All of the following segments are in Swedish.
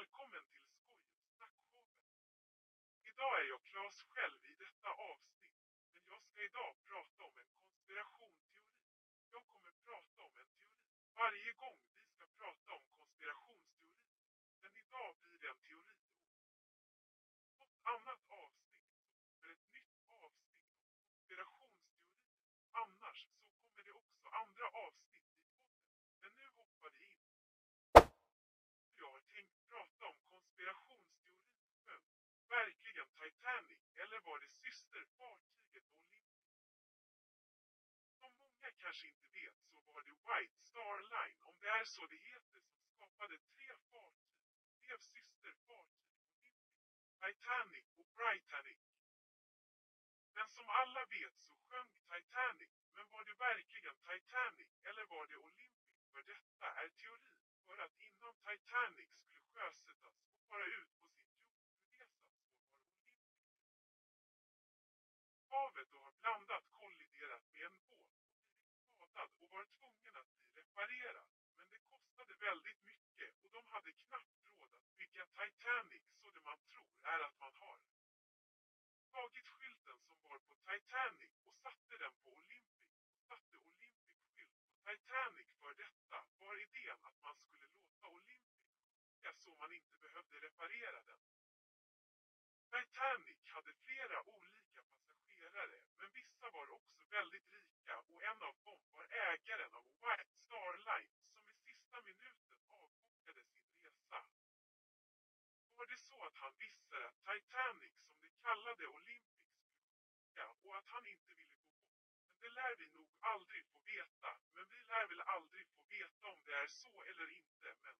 Välkommen till Skoj och snackshowen. Idag är jag Klas själv i detta avsnitt. Men jag ska idag prata om en konspirationsteori. Jag kommer prata om en teori varje gång vi ska prata om konspirationsteori. Men idag blir det en teori. Något annat avsnitt så kommer ett nytt avsnitt om konspirationsteori. Annars så kommer det också andra avsnitt i podden. Men nu hoppar vi in. Jag har tänkt prata om konspirationsteori på sjön. Verkligen Titanic eller var det systerfartyget Olympic? Som många kanske inte vet så var det White Star Line, om det är så det heter, som skapade tre fartyg. Blev systerfartyg Olympic, Titanic och Britannic. Men som alla vet så sjönk Titanic. Men var det verkligen Titanic eller var det Olympic? För detta är teori för att innan Titanic skulle sjösättas och fara ut på sin jordresa så var Olympic Havet och har blandat kolliderat med en båt skadad och var tvungen att bli reparerad. Men det kostade väldigt mycket och de hade knappt råd att bygga Titanic så det man tror är att man har tagit skylten som var på Titanic och satte den på Olympic och satte Olympic skylt på Titanic för detta var idén att man skulle låta Olympic sjunka så man inte behövde reparera den. Titanic hade flera olika passagerare men vissa var också väldigt rika och en av dem var ägaren av White Star Line som i sista minuten avbokade sin resa. Var det så att han visste att Titanic som de kallade Olympics, skulle och att han inte ville gå på. Men det lär vi nog aldrig få veta. Men vi lär väl aldrig få veta om det är så eller inte. Men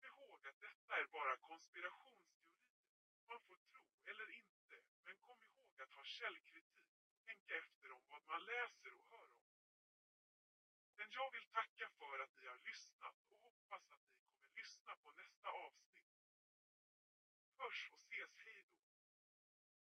kom ihåg att detta är bara konspirationsteorier. Man får tro eller inte. Men kom ihåg att ha källkritik och tänka efter om vad man läser och hör om. Men jag vill tacka för acho-se escrito